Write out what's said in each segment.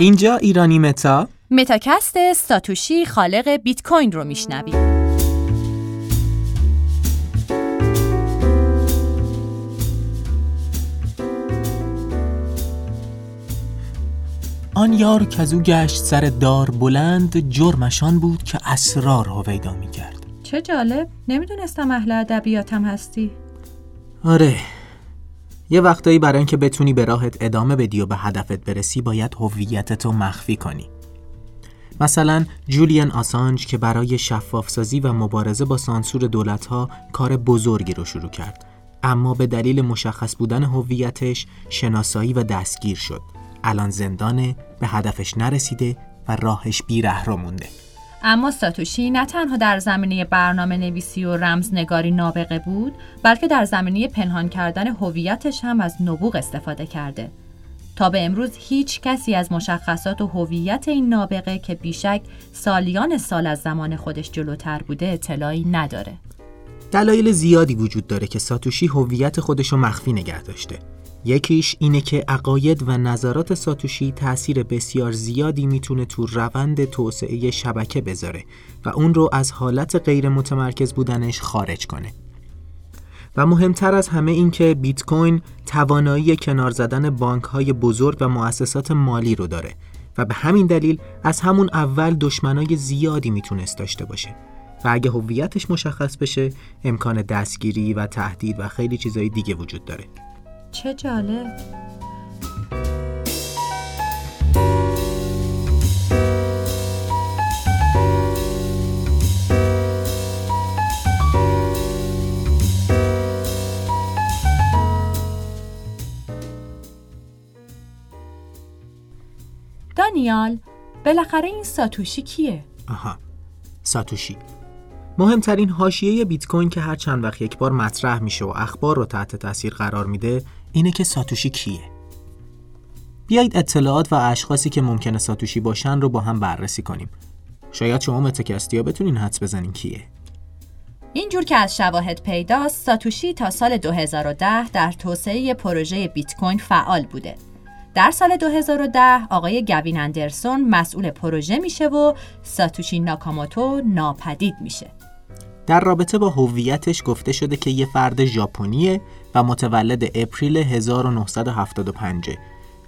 اینجا ایرانی متا. متاکست ساتوشی خالق بیت کوین رو میشنوید. آن یار که از او گشت سر دار بلند جرمشان بود که اسرار هویدا می کرد چه جالب. نمی‌دونستم اهل ادبیاتم هستی. آره یه وقتایی برای اینکه بتونی به راهت ادامه بدی و به هدفت برسی باید هویتتو مخفی کنی. مثلا جولیان آسانج که برای شفافسازی و مبارزه با سانسور دولتها کار بزرگی رو شروع کرد. اما به دلیل مشخص بودن هویتش شناسایی و دستگیر شد. الان زندانه به هدفش نرسیده و راهش بیره رو مونده. اما ساتوشی نه تنها در زمینه برنامه نویسی و رمزنگاری نابغه بود بلکه در زمینه پنهان کردن هویتش هم از نبوغ استفاده کرده. تا به امروز هیچ کسی از مشخصات و هویت این نابغه که بیشک سالیان سال از زمان خودش جلوتر بوده اطلاعی نداره. دلایل زیادی وجود داره که ساتوشی هویت خودش رو مخفی نگه داشته یکیش اینه که عقاید و نظرات ساتوشی تأثیر بسیار زیادی می‌تونه تو روند توسعه شبکه بذاره و اون رو از حالت غیر متمرکز بودنش خارج کنه. و مهمتر از همه این که بیت کوین توانایی کنار زدن بانک های بزرگ و مؤسسات مالی رو داره و به همین دلیل از همون اول دشمنای زیادی می‌تونست داشته باشه و اگه هویتش مشخص بشه امکان دستگیری و تهدید و خیلی چیزای دیگه وجود داره. چه جالب. دانیال بالاخره این ساتوشی کیه؟ آها ساتوشی. مهمترین حاشیه بیت کوین که هر چند وقت یک بار مطرح میشه و اخبار رو تحت تاثیر قرار میده اینه که ساتوشی کیه. بیایید اطلاعات و اشخاصی که ممکنه ساتوشی باشن رو با هم بررسی کنیم. شاید شما متکستی ها بتونین حدس بزنین کیه. اینجور که از شواهد پیداست ساتوشی تا سال 2010 در توسعه پروژه بیت کوین فعال بوده. در سال 2010 آقای گوین اندرسون مسئول پروژه میشه و ساتوشی ناکاموتو ناپدید میشه. در رابطه با هویتش گفته شده که یه فرد ژاپنیه و متولد اپریل 1975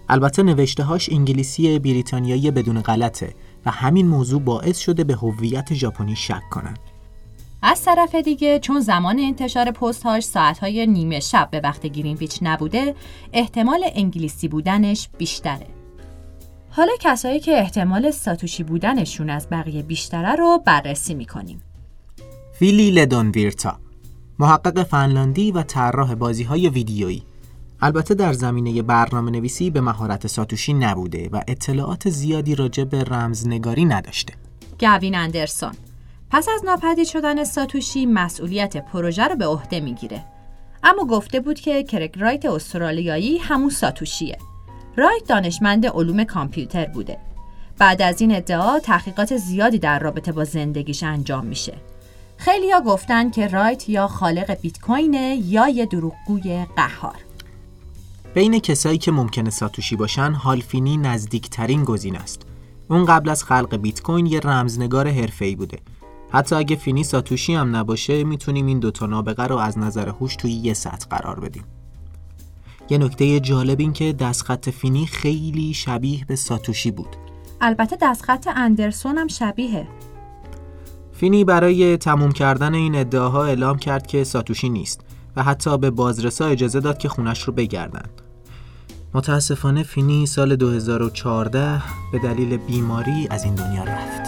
البته نوشته هاش انگلیسی بریتانیایی بدون غلطه و همین موضوع باعث شده به هویت ژاپنی شک کنن. از طرف دیگه چون زمان انتشار پستهاش ساعتهای نیمه شب به وقت گرینویچ نبوده احتمال انگلیسی بودنش بیشتره. حالا کسایی که احتمال ساتوشی بودنشون از بقیه بیشتره رو بررسی می‌کنیم. ویلی لدون ویرتا محقق فنلاندی و طراح بازی های ویدیویی. البته در زمینه برنامه نویسی به مهارت ساتوشی نبوده و اطلاعات زیادی راجع به رمزنگاری نداشته. گوین اندرسون پس از ناپدید شدن ساتوشی مسئولیت پروژه رو به عهده می‌گیره. اما گفته بود که کرک رایت استرالیایی همون ساتوشیه. رایت دانشمند علوم کامپیوتر بوده. بعد از این ادعا تحقیقات زیادی در رابطه با زندگیش انجام میشه. خیلیا گفتن که رایت یا خالق بیت کوینه یا یه دروغگوی قهار. بین کسایی که ممکنه ساتوشی باشن، هالفینی نزدیکترین گزینه است. اون قبل از خلق بیت کوین یه رمزنگار حرفه‌ای بوده. حتی اگه فینی ساتوشی هم نباشه، می‌تونیم این دوتا نابغه رو از نظر هوش توی یه سطح قرار بدیم. یه نکته جالب این که دستخط فینی خیلی شبیه به ساتوشی بود. البته دستخط اندرسون هم شبیهه. فینی برای تموم کردن این ادعاها اعلام کرد که ساتوشی نیست و حتی به بازرسا اجازه داد که خونش رو بگردن. متاسفانه فینی سال 2014 به دلیل بیماری از این دنیا رفت.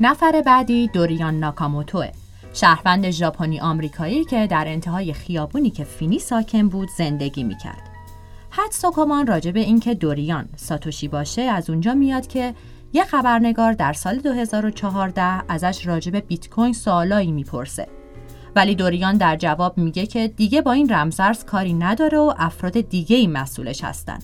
نفر بعدی دوریان ناکاموتوه شهروند ژاپنی آمریکایی که در انتهای خیابونی که فینی ساکن بود زندگی می‌کرد. حد سوکومان راجع به اینکه دوریان ساتوشی باشه از اونجا میاد که یه خبرنگار در سال 2014 ازش راجع به بیت کوین سوالایی می‌پرسه. ولی دوریان در جواب میگه که دیگه با این رمزرز کاری نداره و افراد دیگه ای مسئولش هستن.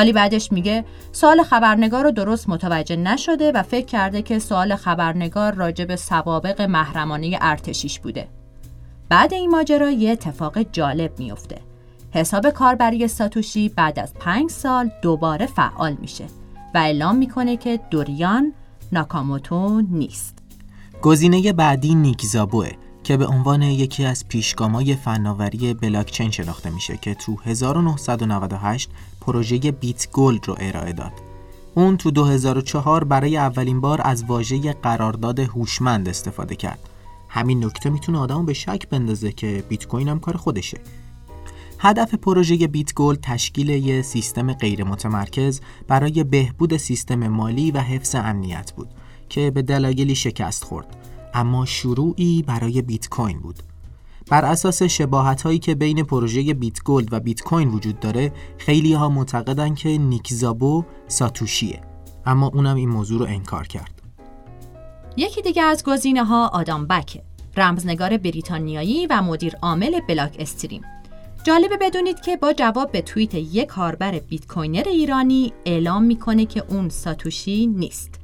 ولی بعدش میگه سوال خبرنگار رو درست متوجه نشده و فکر کرده که سوال خبرنگار راجع به سوابق محرمانه ارتشیش بوده. بعد این ماجرا یه اتفاق جالب میفته. حساب کاربری ساتوشی بعد از پنج سال دوباره فعال میشه و اعلام می‌کنه که دوریان ناکاموتو نیست. گزینه بعدی نیکزابوه که به عنوان یکی از پیشگامای فناوری بلاکچین شناخته میشه که تو 1998 پروژه بیت گولد رو ارائه داد. اون تو 2004 برای اولین بار از واژه قرارداد هوشمند استفاده کرد. همین نکته می‌تونه آدمو به شک بندازه که بیت کوین هم کار خودشه. هدف پروژه بیت گولد تشکیل یک سیستم غیر متمرکز برای بهبود سیستم مالی و حفظ امنیت بود که به دلایلی شکست خورد. اما شروعی برای بیت کوین بود. بر اساس شباهت هایی که بین پروژه بیت گولد و بیت کوین وجود داره، خیلی ها معتقدن که نیکزابو ساتوشیه. اما اونم این موضوع رو انکار کرد. یکی دیگه از گزینه ها آدام بکه، رمزنگار بریتانیایی و مدیر عامل بلاک استریم. جالبه بدونید که با جواب به توییت یک کاربر بیت کوینر ایرانی اعلام می‌کنه که اون ساتوشی نیست.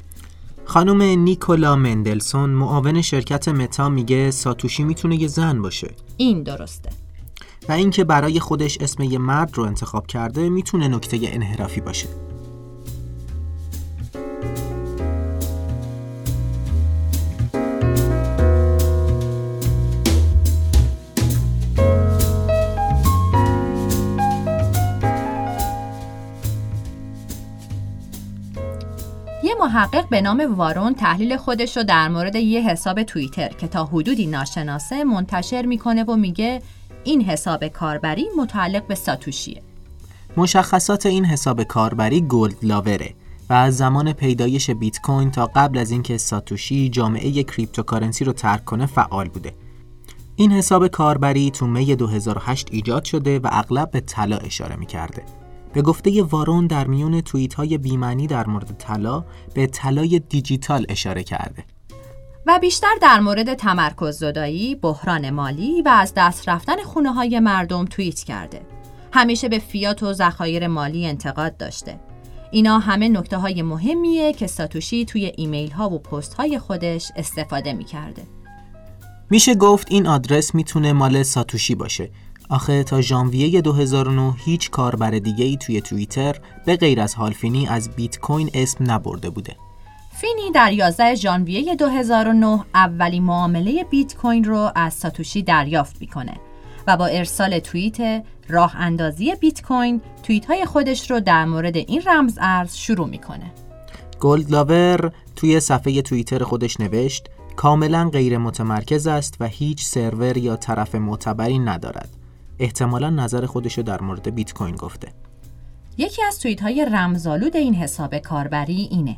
خانم نیکولا مندلسون معاون شرکت متا میگه ساتوشی می‌تونه یه زن باشه. این درسته. و اینکه برای خودش اسم یه مرد رو انتخاب کرده می‌تونه نکته انحرافی باشه. محقق به نام وارون تحلیل خودش رو در مورد یه حساب توییتر که تا حدودی ناشناسه منتشر می‌کنه و میگه این حساب کاربری متعلق به ساتوشیه مشخصات این حساب کاربری Gold Lover ه و از زمان پیدایش بیت کوین تا قبل از اینکه ساتوشی جامعه cryptocurrency رو ترک کنه فعال بوده. این حساب کاربری تو می 2008 ایجاد شده و اغلب به طلا اشاره می‌کرده. به گفته وارون در میون توییت های بیمنی در مورد طلا به طلای دیجیتال اشاره کرده و بیشتر در مورد تمرکز زدایی، بحران مالی و از دست رفتن خونه های مردم توییت کرده. همیشه به فیات و ذخایر مالی انتقاد داشته. اینا همه نکته های مهمیه که ساتوشی توی ایمیل ها و پست های خودش استفاده می کرده. میشه گفت این آدرس می‌تونه مال ساتوشی باشه آخه تا ژانویه 2009 هیچ کاربر دیگه ای توی توییتر به غیر از هال فینی از بیت کوین اسم نبرده بوده. فینی در 11 ژانویه 2009 اولین معامله بیت کوین رو از ساتوشی دریافت می‌کنه و با ارسال توییت راه اندازی بیت کوین توییت های خودش رو در مورد این رمز ارز شروع می‌کنه. Gold Lover توی صفحه توییتر خودش نوشت کاملا غیر متمرکز است و هیچ سرور یا طرف معتبری ندارد. احتمالا نظر خودشو در مورد بیت کوین گفته. یکی از توییت های رمزالود این حساب کاربری اینه.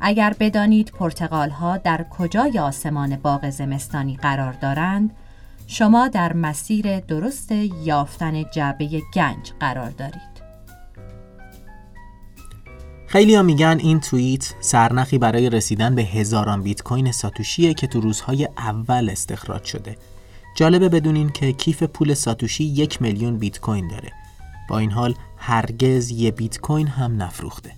اگر بدانید پرتقال ها در کجای آسمان باغ زمستانی قرار دارند شما در مسیر درست یافتن جعبه گنج قرار دارید. خیلی ها میگن این توییت سرنخی برای رسیدن به هزاران بیت کوین ساتوشیه که تو روزهای اول استخراج شده. جالبه بدونین که کیف پول ساتوشی یک میلیون بیت کوین داره. با این حال هرگز یه بیت کوین هم نفروخته.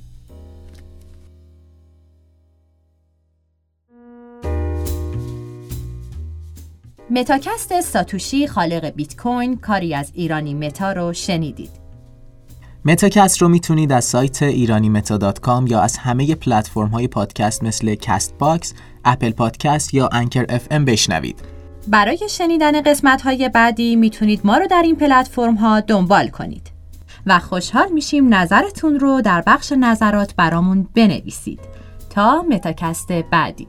متاکست ساتوشی خالق بیت کوین کاری از ایرانی متا رو شنیدید. متاکست رو می‌تونید از سایت ایرانی متا یا از همه پلتفرم های پادکست مثل Castbox، Apple Podcast یا Anchor FM بشنوید. برای شنیدن قسمت های بعدی می‌تونید ما رو در این پلتفرم ها دنبال کنید. و خوشحال میشیم نظرتون رو در بخش نظرات برامون بنویسید. تا متاکست بعدی.